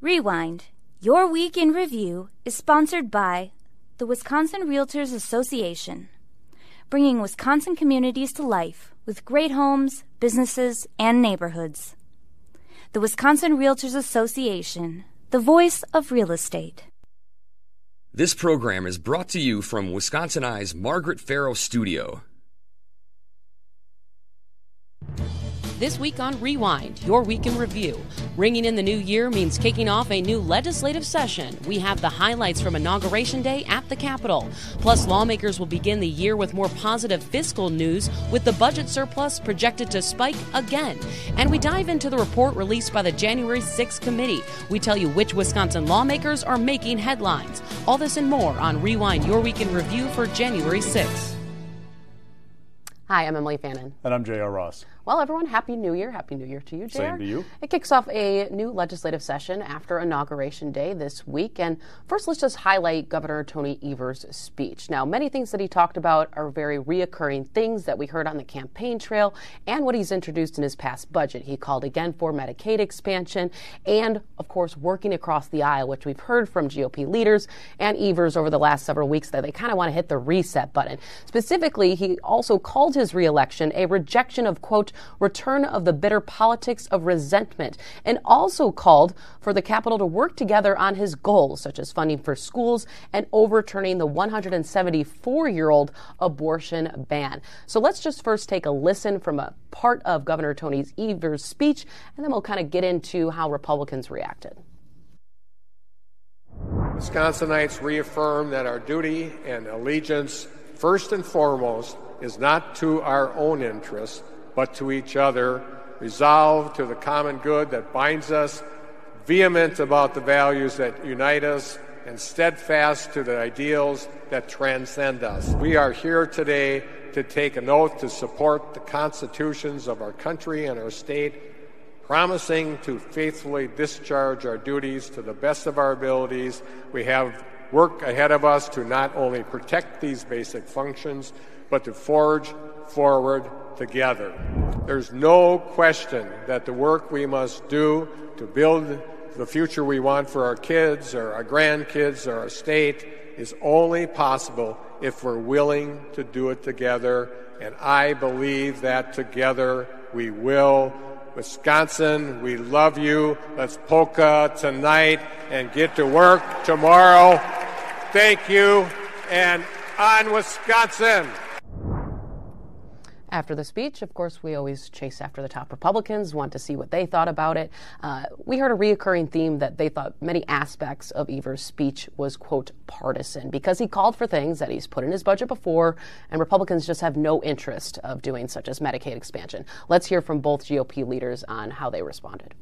Rewind. Your Week in Review is sponsored by the Wisconsin Realtors Association, bringing Wisconsin communities to life with great homes, businesses, and neighborhoods. The Wisconsin Realtors Association, the voice of real estate. This program is brought to you from Wisconsin Eye's Margaret Farrow Studio. This week on Rewind, your week in review. Ringing in the new year means kicking off a new legislative session. We have the highlights from Inauguration Day at the Capitol. Plus, lawmakers will begin the year with more positive fiscal news, with the budget surplus projected to spike again. And we dive into the report released by the January 6th committee. We tell you which Wisconsin lawmakers are making headlines. All this and more on Rewind, your week in review for January 6th. Hi, I'm Emily Fannin. And I'm J.R. Ross. Well, everyone, Happy New Year. Happy New Year to you, JR. Same to you. It kicks off a new legislative session after Inauguration Day this week. And first, let's just highlight Governor Tony Evers' speech. Now, many things that he talked about are very reoccurring things that we heard on the campaign trail and what he's introduced in his past budget. He called again for Medicaid expansion and, of course, working across the aisle, which we've heard from GOP leaders and Evers over the last several weeks that they kind of want to hit the reset button. Specifically, he also called his reelection a rejection of, quote, return of the bitter politics of resentment, and also called for the Capitol to work together on his goals, such as funding for schools and overturning the 174 year old abortion ban. So let's just first take a listen from a part of Governor Tony Evers' speech, and then we'll kind of get into how Republicans reacted. Wisconsinites reaffirm that our duty and allegiance, first and foremost, is not to our own interests, but to each other, resolved to the common good that binds us, vehement about the values that unite us, and steadfast to the ideals that transcend us. We are here today to take an oath to support the constitutions of our country and our state, promising to faithfully discharge our duties to the best of our abilities. We have work ahead of us to not only protect these basic functions, but to forge forward together. There's no question that the work we must do to build the future we want for our kids or our grandkids or our state is only possible if we're willing to do it together. And I believe that together we will. Wisconsin, we love you. Let's polka tonight and get to work tomorrow. Thank you. And on Wisconsin. After the speech, of course, we always chase after the top Republicans, want to see what they thought about it. Uh, we heard a reoccurring theme that they thought many aspects of Evers' speech was, quote, partisan, because he called for things that he's put in his budget before, and Republicans just have no interest of doing, such as Medicaid expansion. Let's hear from both GOP leaders on how they responded.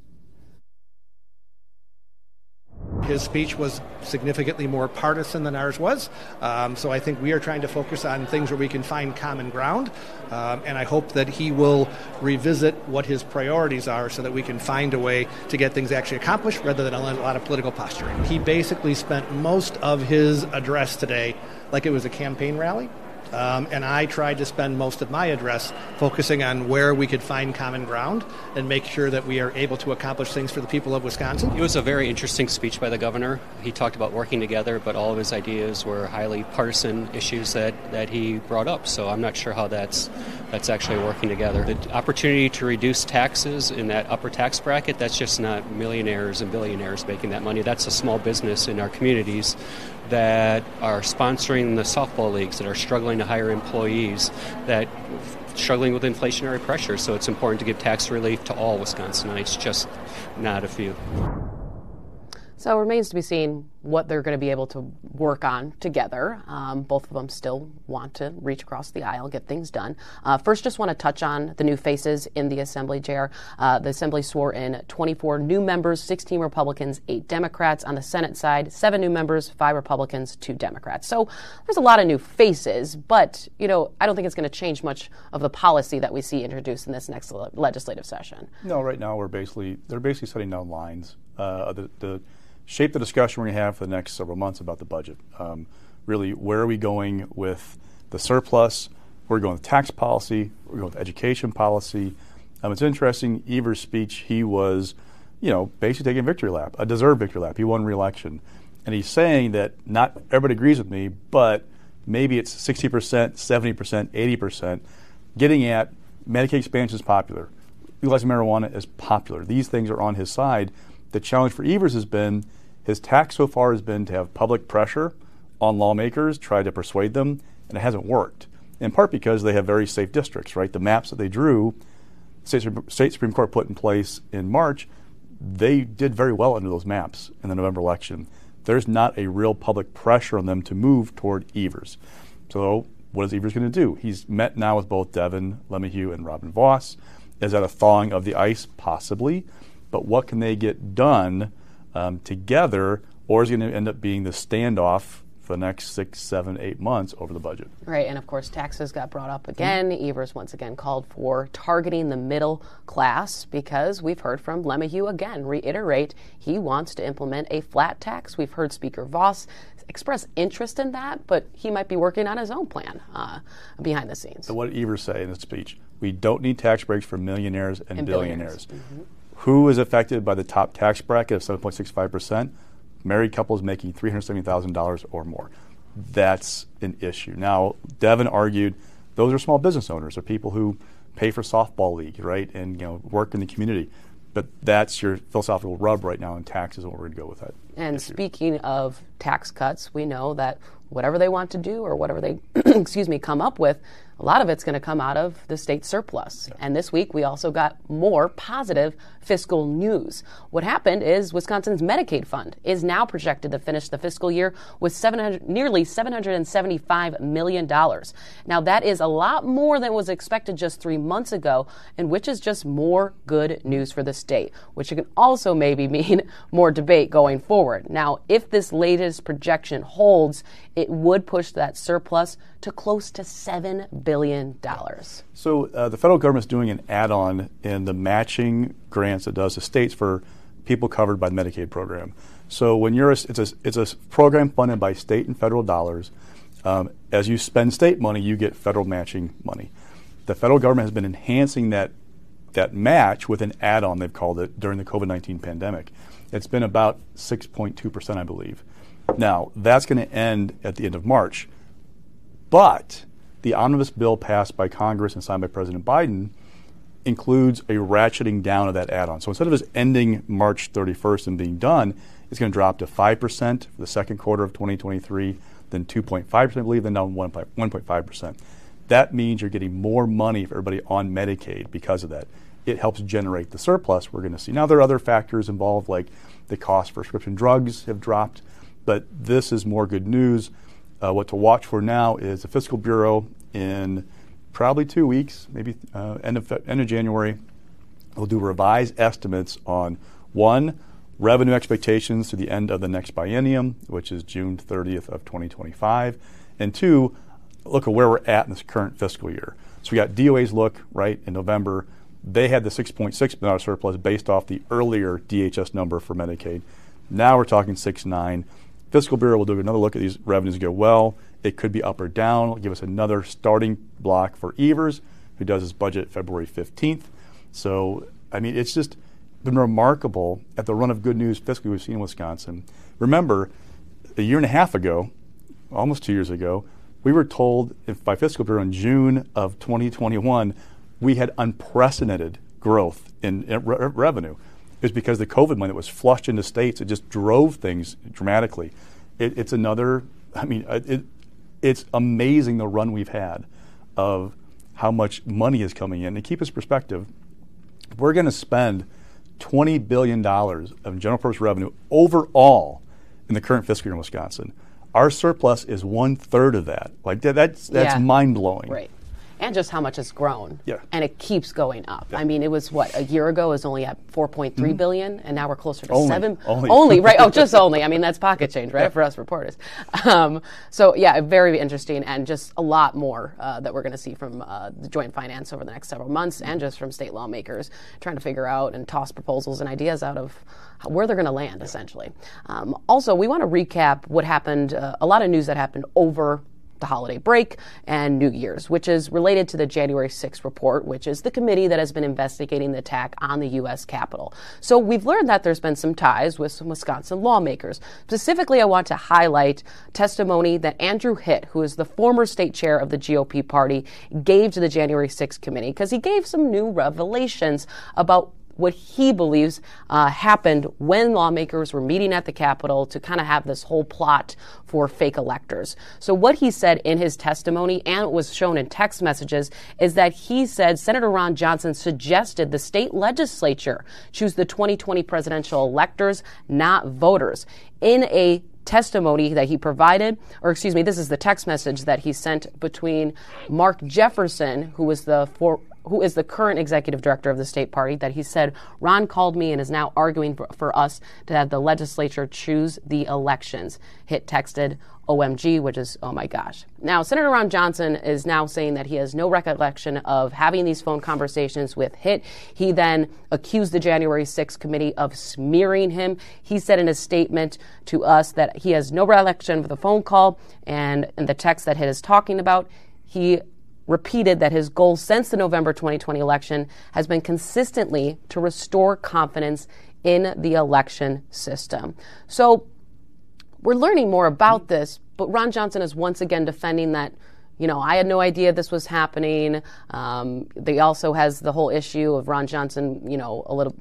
His speech was significantly more partisan than ours was. Um, so I think we are trying to focus on things where we can find common ground. Um, and I hope that he will revisit what his priorities are so that we can find a way to get things actually accomplished rather than a lot of political posturing. He basically spent most of his address today like it was a campaign rally. Um, and I tried to spend most of my address focusing on where we could find common ground and make sure that we are able to accomplish things for the people of Wisconsin. It was a very interesting speech by the governor. He talked about working together, but all of his ideas were highly partisan issues that, that he brought up. So I'm not sure how that's that's actually working together. The opportunity to reduce taxes in that upper tax bracket, that's just not millionaires and billionaires making that money. That's a small business in our communities that are sponsoring the softball leagues, that are struggling to hire employees, that struggling with inflationary pressure. So it's important to give tax relief to all Wisconsinites, just not a few. So it remains to be seen what they're going to be able to work on together. Um, both of them still want to reach across the aisle, get things done. Uh, first, just want to touch on the new faces in the Assembly, JR. Uh, the Assembly swore in 24 new members, 16 Republicans, 8 Democrats. On the Senate side, 7 new members, 5 Republicans, 2 Democrats. So there's a lot of new faces, but, you know, I don't think it's going to change much of the policy that we see introduced in this next legislative session. No, right now we're basically, they're basically setting down lines. Uh, the, the shape the discussion we're going to have for the next several months about the budget. Um, really, where are we going with the surplus? We're going with tax policy. We're going with education policy. Um, it's interesting. Evers' speech, he was you know, basically taking a victory lap, a deserved victory lap. He won re-election, and he's saying that not everybody agrees with me, but maybe it's 60%, 70%, 80%, getting at Medicaid expansion is popular. Legalizing marijuana is popular. These things are on his side. The challenge for Evers has been his tack so far has been to have public pressure on lawmakers, try to persuade them, and it hasn't worked. In part because they have very safe districts, right? The maps that they drew, state, state Supreme Court put in place in March, they did very well under those maps in the November election. There's not a real public pressure on them to move toward Evers. So what is Evers going to do? He's met now with both Devin LeMahieu and Robin Vos. Is that a thawing of the ice? Possibly. But what can they get done um, together, or is it going to end up being the standoff for the next six, seven, eight months over the budget. Right, and of course, taxes got brought up again. Mm-hmm. Evers once again called for targeting the middle class because we've heard from LeMahieu again reiterate he wants to implement a flat tax. We've heard Speaker Vos express interest in that, but he might be working on his own plan uh, behind the scenes. So, what did Evers say in his speech? We don't need tax breaks for millionaires and, and billionaires. billionaires. Mm-hmm. Who is affected by the top tax bracket of 7.65 percent? married couples making $370,000 or more. That's an issue. Now, Devin argued those are small business owners, or people who pay for softball league, right, and you know work in the community. But that's your philosophical rub right now in taxes, and we're going to go with that. And issue. speaking of tax cuts, we know that whatever they want to do or whatever they, excuse me, come up with, a lot of it's going to come out of the state surplus. Yeah. And this week we also got more positive fiscal news. What happened is Wisconsin's Medicaid fund is now projected to finish the fiscal year with 700, nearly $775 million. Now that is a lot more than was expected just three months ago, and which is just more good news for the state, which can also maybe mean more debate going forward. Now, if this latest projection holds, it would push that surplus to close to $7 billion. dollars. So uh, the federal government is doing an add on in the matching grants it does to states for people covered by the Medicaid program. So when you're a, it's, a, it's a program funded by state and federal dollars. Um, as you spend state money, you get federal matching money. The federal government has been enhancing that that match with an add-on they've called it during the COVID-19 pandemic. It's been about 6.2 percent, I believe. Now that's going to end at the end of March. But the omnibus bill passed by Congress and signed by President Biden includes a ratcheting down of that add on. So instead of just ending March 31st and being done, it's going to drop to 5% for the second quarter of 2023, then 2.5%, I believe, then down 1.5%. That means you're getting more money for everybody on Medicaid because of that. It helps generate the surplus we're going to see. Now, there are other factors involved, like the cost for prescription drugs have dropped, but this is more good news. Uh, what to watch for now is the Fiscal Bureau in probably two weeks, maybe uh, end, of, end of January, will do revised estimates on one, revenue expectations to the end of the next biennium, which is June 30th of 2025, and two, look at where we're at in this current fiscal year. So we got DOA's look right in November. They had the 6.6 billion surplus based off the earlier DHS number for Medicaid. Now we're talking 6.9. Fiscal Bureau will do another look at these revenues and go, well, it could be up or down. It'll give us another starting block for Evers, who does his budget February 15th. So, I mean, it's just been remarkable at the run of good news fiscally we've seen in Wisconsin. Remember, a year and a half ago, almost two years ago, we were told by Fiscal Bureau in June of 2021 we had unprecedented growth in, in re- revenue is because the COVID money that was flushed into states, it just drove things dramatically. It, it's another, I mean, uh, it, it's amazing the run we've had of how much money is coming in. To keep us perspective, we're going to spend $20 billion of general purpose revenue overall in the current fiscal year in Wisconsin. Our surplus is one third of that. Like that, that's that's yeah. mind blowing. Right and just how much it's grown. Yeah. And it keeps going up. Yeah. I mean, it was what a year ago it was only at 4.3 mm-hmm. billion, and now we're closer to only. seven. Only. only, right? Oh, just only. I mean, that's pocket change, right, yeah. for us reporters. Um, so yeah, very interesting, and just a lot more uh, that we're going to see from uh, the joint finance over the next several months, and just from state lawmakers trying to figure out and toss proposals and ideas out of where they're going to land, yeah. essentially. Um, also, we want to recap what happened. Uh, a lot of news that happened over the holiday break and New Year's, which is related to the January 6th report, which is the committee that has been investigating the attack on the U.S. Capitol. So we've learned that there's been some ties with some Wisconsin lawmakers. Specifically, I want to highlight testimony that Andrew Hitt, who is the former state chair of the GOP party, gave to the January 6th committee because he gave some new revelations about what he believes uh, happened when lawmakers were meeting at the Capitol to kind of have this whole plot for fake electors. So, what he said in his testimony and was shown in text messages is that he said Senator Ron Johnson suggested the state legislature choose the 2020 presidential electors, not voters. In a testimony that he provided, or excuse me, this is the text message that he sent between Mark Jefferson, who was the for, who is the current executive director of the state party, that he said Ron called me and is now arguing for, us to have the legislature choose the elections. Hitt texted OMG, which is, oh my gosh. Now, Senator Ron Johnson is now saying that he has no recollection of having these phone conversations with Hitt. He then accused the January 6th committee of smearing him. He said in a statement to us that he has no recollection of the phone call and, and the text that Hitt is talking about. He repeated that his goal since the November 2020 election has been consistently to restore confidence in the election system. So we're learning more about this, but Ron Johnson is once again defending that. You know, I had no idea this was happening. Um, they also has the whole issue of Ron Johnson, you know, a little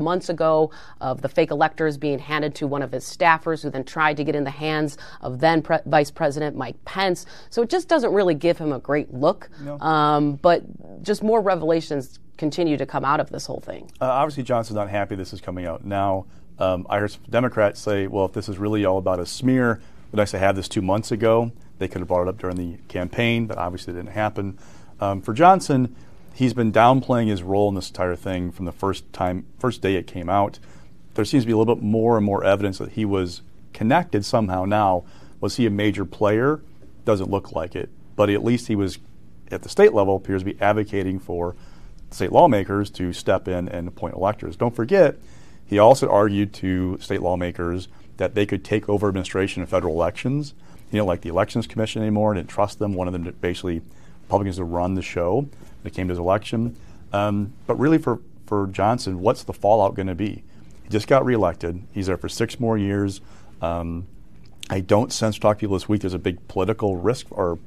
months ago of the fake electors being handed to one of his staffers who then tried to get in the hands of then Pre- Vice President Mike Pence. So it just doesn't really give him a great look. No. Um, but just more revelations continue to come out of this whole thing. Uh, obviously, Johnson's not happy this is coming out now. Um, I heard Democrats say, well, if this is really all about a smear, would nice to have this two months ago. They could have brought it up during the campaign, but obviously it didn't happen. Um, for Johnson, he's been downplaying his role in this entire thing from the first time, first day it came out. There seems to be a little bit more and more evidence that he was connected somehow. Now, was he a major player? Doesn't look like it, but at least he was at the state level appears to be advocating for state lawmakers to step in and appoint electors. Don't forget, he also argued to state lawmakers that they could take over administration of federal elections. You know, like the Elections Commission anymore, didn't trust them. One of them basically Republicans to run the show that came to his election. Um, but really, for, for Johnson, what's the fallout going to be? He just got reelected. He's there for six more years. Um, I don't sense talk to people this week. There's a big political risk or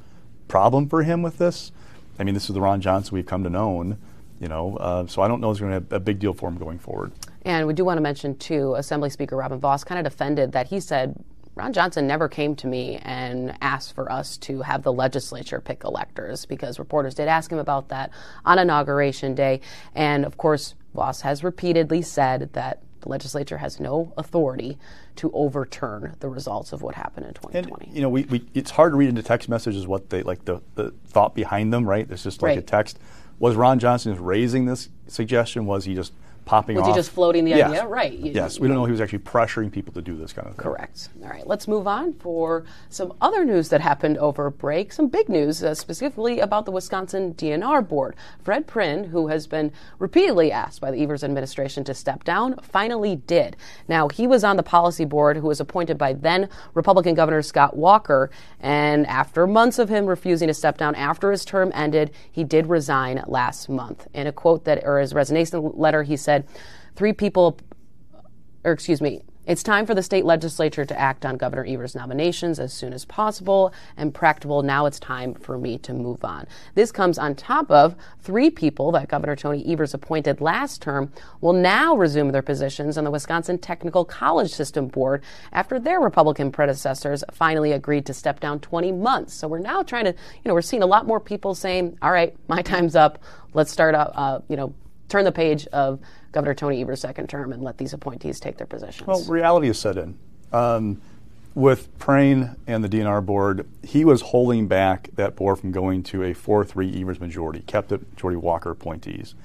problem for him with this. I mean, this is the Ron Johnson we've come to know. You know, uh, so I don't know it's going to be a big deal for him going forward. And we do want to mention too, Assembly Speaker Robin Vos kind of defended that he said Ron Johnson never came to me and asked for us to have the legislature pick electors because reporters did ask him about that on Inauguration Day. And of course, Vos has repeatedly said that the legislature has no authority to overturn the results of what happened in 2020. And, you know, we, we, it's hard to read into text messages what they like the, the thought behind them, right? It's just like right. a text. Was Ron Johnson raising this suggestion? Was he just popping was off. he just floating the yes. idea? Right. You, yes, we don't know he was actually pressuring people to do this kind of thing. Correct. All right, let's move on for some other news that happened over break. Some big news, uh, specifically about the Wisconsin DNR board. Fred Prehn, who has been repeatedly asked by the Evers administration to step down, finally did. Now, he was on the policy board, who was appointed by then Republican Governor Scott Walker, and after months of him refusing to step down after his term ended, he did resign last month. In a quote that, or his resignation letter, he said, said three people, or excuse me, it's time for the state legislature to act on Governor Evers' nominations as soon as possible and practicable. Now it's time for me to move on. This comes on top of three people that Governor Tony Evers appointed last term will now resume their positions on the Wisconsin Technical College System Board after their Republican predecessors finally agreed to step down 20 months. So we're now trying to, you know, we're seeing a lot more people saying, all right, my time's up. Let's start, uh, you know, turn the page of Governor Tony Evers' second term and let these appointees take their positions? Well, reality is set in. Um, with Prehn and the DNR board, he was holding back that board from going to a 4 3 Evers majority, kept it majority Walker appointees.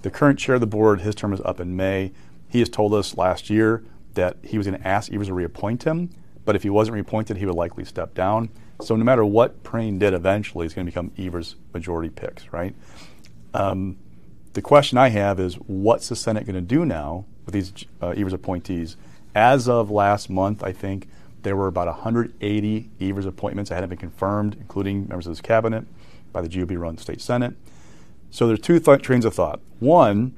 The current chair of the board, his term is up in May. He has told us last year that he was going to ask Evers to reappoint him, but if he wasn't reappointed, he would likely step down. So no matter what Prehn did eventually, it's going to become Evers' majority picks, right? Um, the question I have is what's the Senate going to do now with these uh, Evers appointees? As of last month, I think There were about 180 Evers appointments that hadn't been confirmed, including members of his cabinet by the GOP-run state senate. So there's two th- trains of thought. One,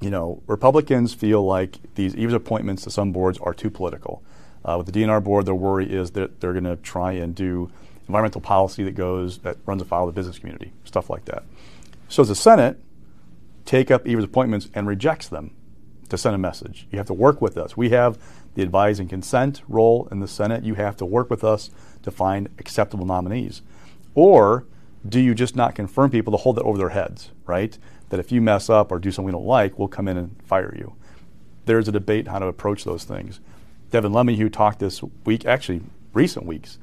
you know, Republicans feel like these Evers appointments to some boards are too political. Uh, with the DNR board, their worry is that they're going to try and do environmental policy that goes that runs afoul of the business community, stuff like that. So as the Senate, take up Evers appointments and rejects them to send a message. You have to work with us. We have the advise and consent role in the Senate. You have to work with us to find acceptable nominees. Or do you just not confirm people to hold that over their heads, right? That if you mess up or do something we don't like, we'll come in and fire you. There's a debate how to approach those things. Devin Lemmy, talked this week, actually recent weeks,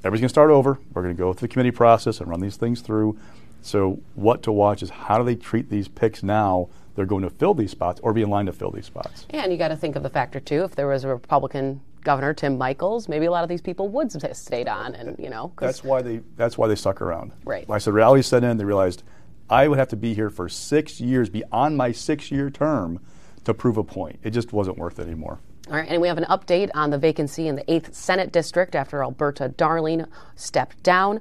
everybody's going to start over. We're going to go through the committee process and run these things through. So what to watch is how do they treat these picks now? They're going to fill these spots or be in line to fill these spots. And you got to think of the factor too. If there was a Republican governor, Tim Michels, maybe a lot of these people would have stayed on, and you know. That's why they. That's why they stuck around. Right. When I said reality set in, they realized I would have to be here for six years beyond my six-year term to prove a point. It just wasn't worth it anymore. All right, and we have an update on the vacancy in the 8th Senate District after Alberta Darling stepped down.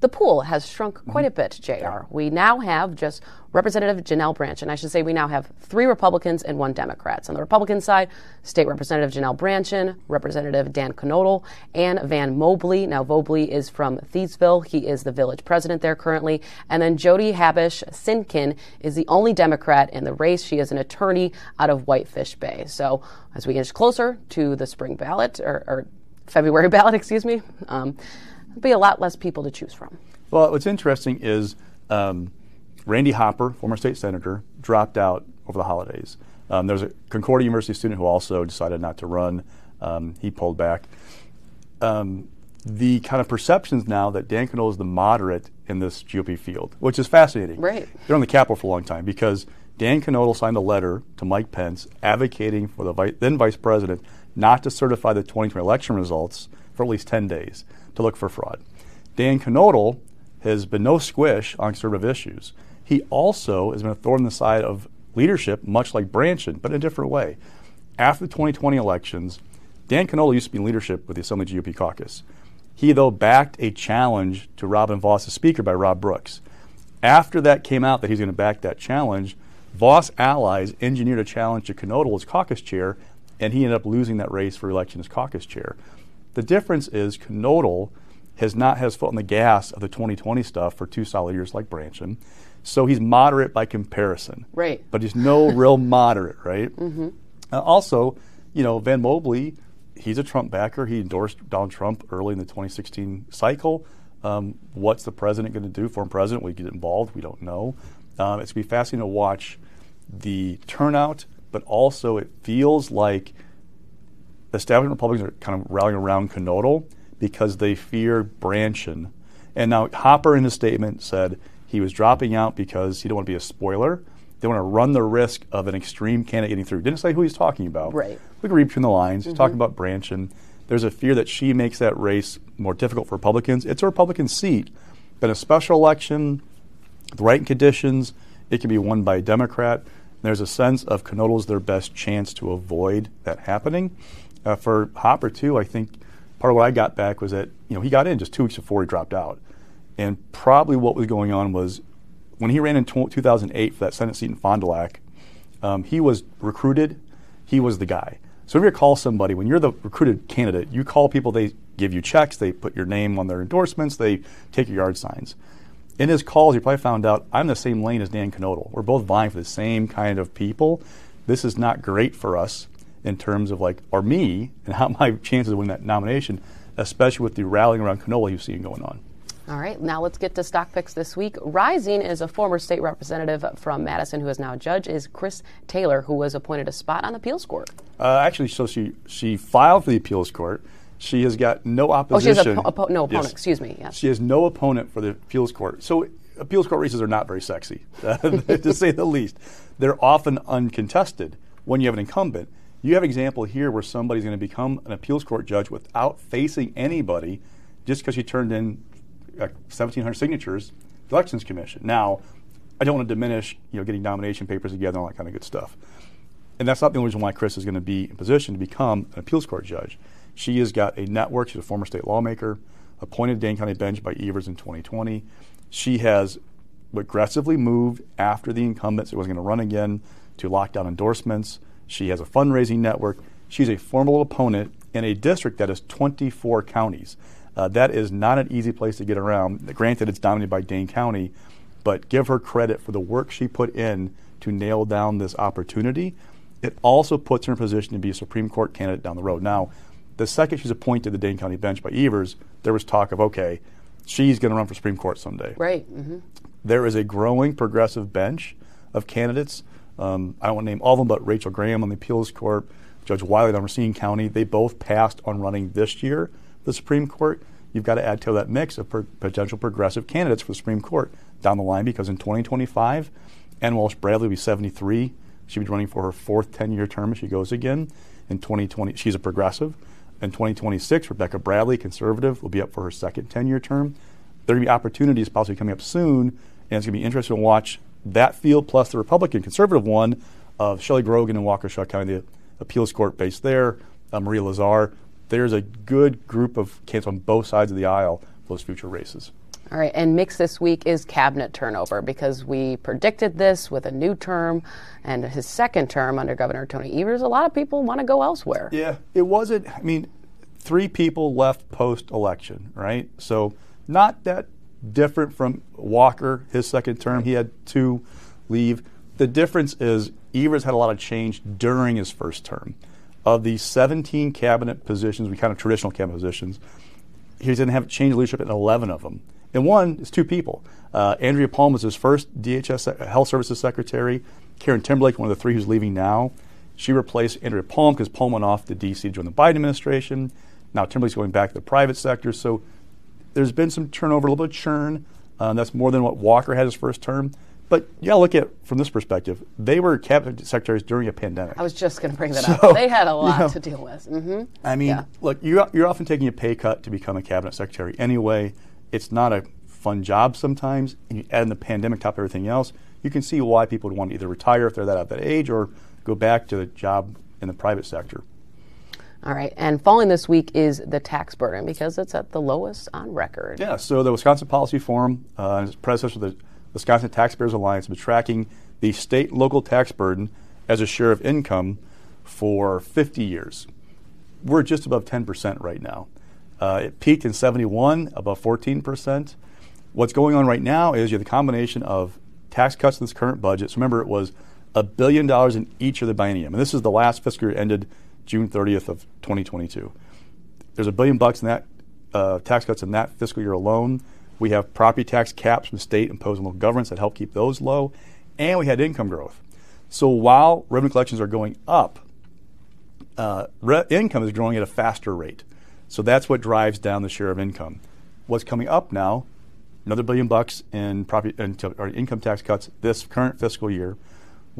The pool has shrunk quite a bit, JR. We now have just Representative Janelle Brandtjen, and I should say we now have three Republicans and one Democrat. On the Republican side, State Representative Janelle Brandtjen, Representative Dan Knodl, and Van Mobley. Now, Mobley is from Thiensville. He is the village president there currently. And then Jodi Habush Sinykin is the only Democrat in the race. She is an attorney out of Whitefish Bay. So as we inch closer to the spring ballot, or, or February ballot, excuse me, um, be a lot less people to choose from. Well, what's interesting is um, Randy Hopper, former state senator, dropped out over the holidays. Um, there was a Concordia University student who also decided not to run. Um, he pulled back. Um, the kind of perceptions now that Dan Knodl is the moderate in this GOP field, which is fascinating. Right. They're on the Capitol for a long time because Dan Knodl signed a letter to Mike Pence advocating for the vi- then vice president not to certify the 2020 election results for at least 10 days to look for fraud. Dan Knodl has been no squish on conservative issues. He also has been a thorn in the side of leadership, much like Brandtjen, but in a different way. After the 2020 elections, Dan Knodl used to be in leadership with the Assembly GOP caucus. He, though, backed a challenge to Robin Vos as Speaker by Rob Brooks. After that came out that he's going to back that challenge, Vos allies engineered a challenge to Knodl as caucus chair, and he ended up losing that race for election as caucus chair. The difference is Knodl has not had his foot on the gas of the 2020 stuff for two solid years like Brandtjen. So he's moderate by comparison. Right. But he's no real moderate, right? Mm-hmm. Uh, also, you know, Van Mobley, he's a Trump backer. He endorsed Donald Trump early in the 2016 cycle. Um, what's the president going to do? Former president, will he get involved? We don't know. Um, it's going to be fascinating to watch the turnout, but also it feels like establishment Republicans are kind of rallying around Knodl because they fear Brandtjen. And now Hopper in his statement said he was dropping out because he didn't want to be a spoiler. They want to run the risk of an extreme candidate getting through. Didn't say who he's talking about. Right. We can read between the lines. He's mm-hmm. talking about Brandtjen. There's a fear that she makes that race more difficult for Republicans. It's a Republican seat. But in a special election, the right conditions, it can be won by a Democrat. There's a sense of Knodl's their best chance to avoid that happening. Uh, for Hopper, too, I think part of what I got back was that you know he got in just two weeks before he dropped out, and probably what was going on was when he ran in 2008 for that Senate seat in Fond du Lac, um, he was recruited. He was the guy. So if you call somebody, when you're the recruited candidate, you call people. They give you checks. They put your name on their endorsements. They take your yard signs. In his calls, he probably found out I'm the same lane as Dan Knodl. We're both vying for the same kind of people. This is not great for us in terms of like, or me, and how my chances of winning that nomination, especially with the rallying around Knodl you've seen going on. All right, now let's get to stock picks this week. Rising is a former state representative from Madison who is now a judge, is Chris Taylor, who was appointed a spot on the appeals court. Uh, actually, so she, she filed for the appeals court. She has got no opposition. Oh, she has no opponent, yes. excuse me. Yes. She has no opponent for the appeals court. So appeals court races are not very sexy, to say the least. They're often uncontested when you have an incumbent. You have an example here where somebody's going to become an appeals court judge without facing anybody just because she turned in uh, 1,700 signatures the Elections Commission. Now, I don't want to diminish, you know, getting nomination papers together and all that kind of good stuff. And that's not the only reason why Chris is going to be in position to become an appeals court judge. She has got a network. She's a former state lawmaker, appointed to Dane County bench by Evers in 2020. She has aggressively moved after the incumbents. so was going to run again to lock down endorsements. She has a fundraising network. She's a formidable opponent in a district that is 24 counties. Uh, that is not an easy place to get around. Granted, it's dominated by Dane County, but give her credit for the work she put in to nail down this opportunity. It also puts her in a position to be a Supreme Court candidate down the road. Now, the second she's appointed to the Dane County bench by Evers, there was talk of, okay, she's going to run for Supreme Court someday. Right. Mm-hmm. There is a growing progressive bench of candidates. Um, I won't want to name all of them, but Rachel Graham on the appeals court, Judge Wiley on Racine County, they both passed on running this year the Supreme Court. You've got to add to that mix of per- potential progressive candidates for the Supreme Court down the line because in 2025, Ann Walsh Bradley will be 73. She'll be running for her fourth 10 year term if she goes again. In 2020, she's a progressive. In 2026, Rebecca Bradley, conservative, will be up for her second 10 year term. There are going to be opportunities possibly coming up soon, and it's going to be interesting to watch that field plus the Republican conservative one of Shelley Grogan in Waukesha County, the appeals court based there, uh, Maria Lazar. There's a good group of candidates on both sides of the aisle for those future races. All right, and mix this week is cabinet turnover because we predicted this with a new term and his second term under Governor Tony Evers. A lot of people want to go elsewhere. Yeah, it wasn't, I mean, three people left post election, right? So not that different from Walker, his second term. He had two leave. The difference is Evers had a lot of change during his first term. Of the 17 cabinet positions, we kind of traditional cabinet positions, he didn't have changed leadership in 11 of them. And one is two people. Uh, Andrea Palm was his first DHS Health Services Secretary. Karen Timberlake, one of the three who's leaving now, she replaced Andrea Palm because Palm went off to D.C. to join the Biden administration. Now Timberlake's going back to the private sector. So there's been some turnover, a little bit of churn. Um, that's more than what Walker had his first term. But you got to look at it from this perspective. They were cabinet secretaries during a pandemic. I was just going to bring that so, up. They had a lot you know, to deal with. Mm-hmm. I mean, yeah. look, you're, you're often taking a pay cut to become a cabinet secretary anyway. It's not a fun job sometimes. And you add in the pandemic top of everything else, you can see why people would want to either retire if they're that at that age or go back to the job in the private sector. All right, and falling this week is the tax burden because it's at the lowest on record. Yeah, so the Wisconsin Policy Forum, uh, its predecessor, the Wisconsin Taxpayers Alliance, has been tracking the state local tax burden as a share of income for 50 years. We're just above 10% right now. Uh, it peaked in 71, above 14%. What's going on right now is you have the combination of tax cuts in this current budget. So remember, it was a billion dollars in each of the biennium. And this is the last fiscal year ended June 30th of 2022. There's a billion bucks in that uh, tax cuts in that fiscal year alone. We have property tax caps from state imposed on local governments that help keep those low, and we had income growth. So while revenue collections are going up, uh, re- income is growing at a faster rate. So that's what drives down the share of income. What's coming up now? Another billion bucks in property in income tax cuts this current fiscal year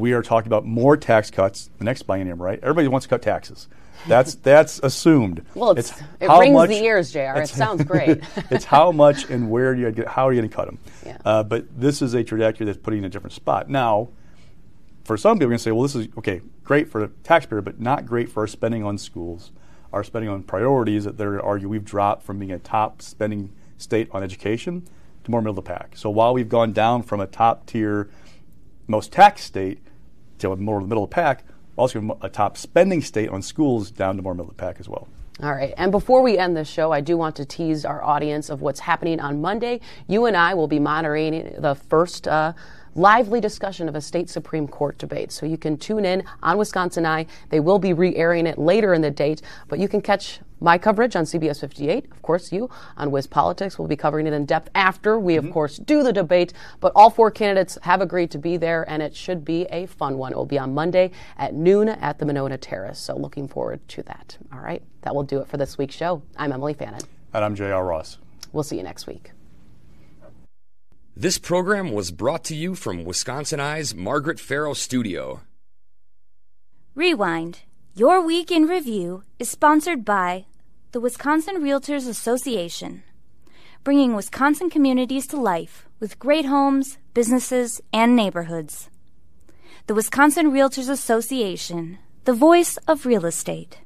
we are talking about more tax cuts the next biennium, right? Everybody wants to cut taxes. That's that's assumed. Well, it's, it's it rings much, the ears, Jr. It sounds great. it's how much and where you get? How are you going to cut them? Yeah. Uh, but this is a trajectory that's putting in a different spot. Now, for some people, are going to say, well, this is okay, great for the taxpayer, but not great for our spending on schools, our spending on priorities. That they're going to argue we've dropped from being a top spending state on education to more middle of the pack. So while we've gone down from a top tier most tax state to more of the middle of the pack, also a top spending state on schools down to more middle of the pack as well. All right. And before we end this show, I do want to tease our audience of what's happening on Monday. You and I will be moderating the first uh, lively discussion of a state Supreme Court debate. So you can tune in on Wisconsin Eye. They will be re airing it later in the date, but you can catch my coverage on CBS 58. Of course, you on WisPolitics will be covering it in depth after we, mm-hmm. of course, do the debate. But all four candidates have agreed to be there, and it should be a fun one. It will be on Monday at noon at the Monona Terrace. So looking forward to that. All right. That will do it for this week's show. I'm Emily Fannin. And I'm J.R. Ross. We'll see you next week. This program was brought to you from Wisconsin Eye's Margaret Farrow Studio. Rewind. Your Week in Review is sponsored by the Wisconsin Realtors Association, bringing Wisconsin communities to life with great homes, businesses, and neighborhoods. The Wisconsin Realtors Association, the voice of real estate.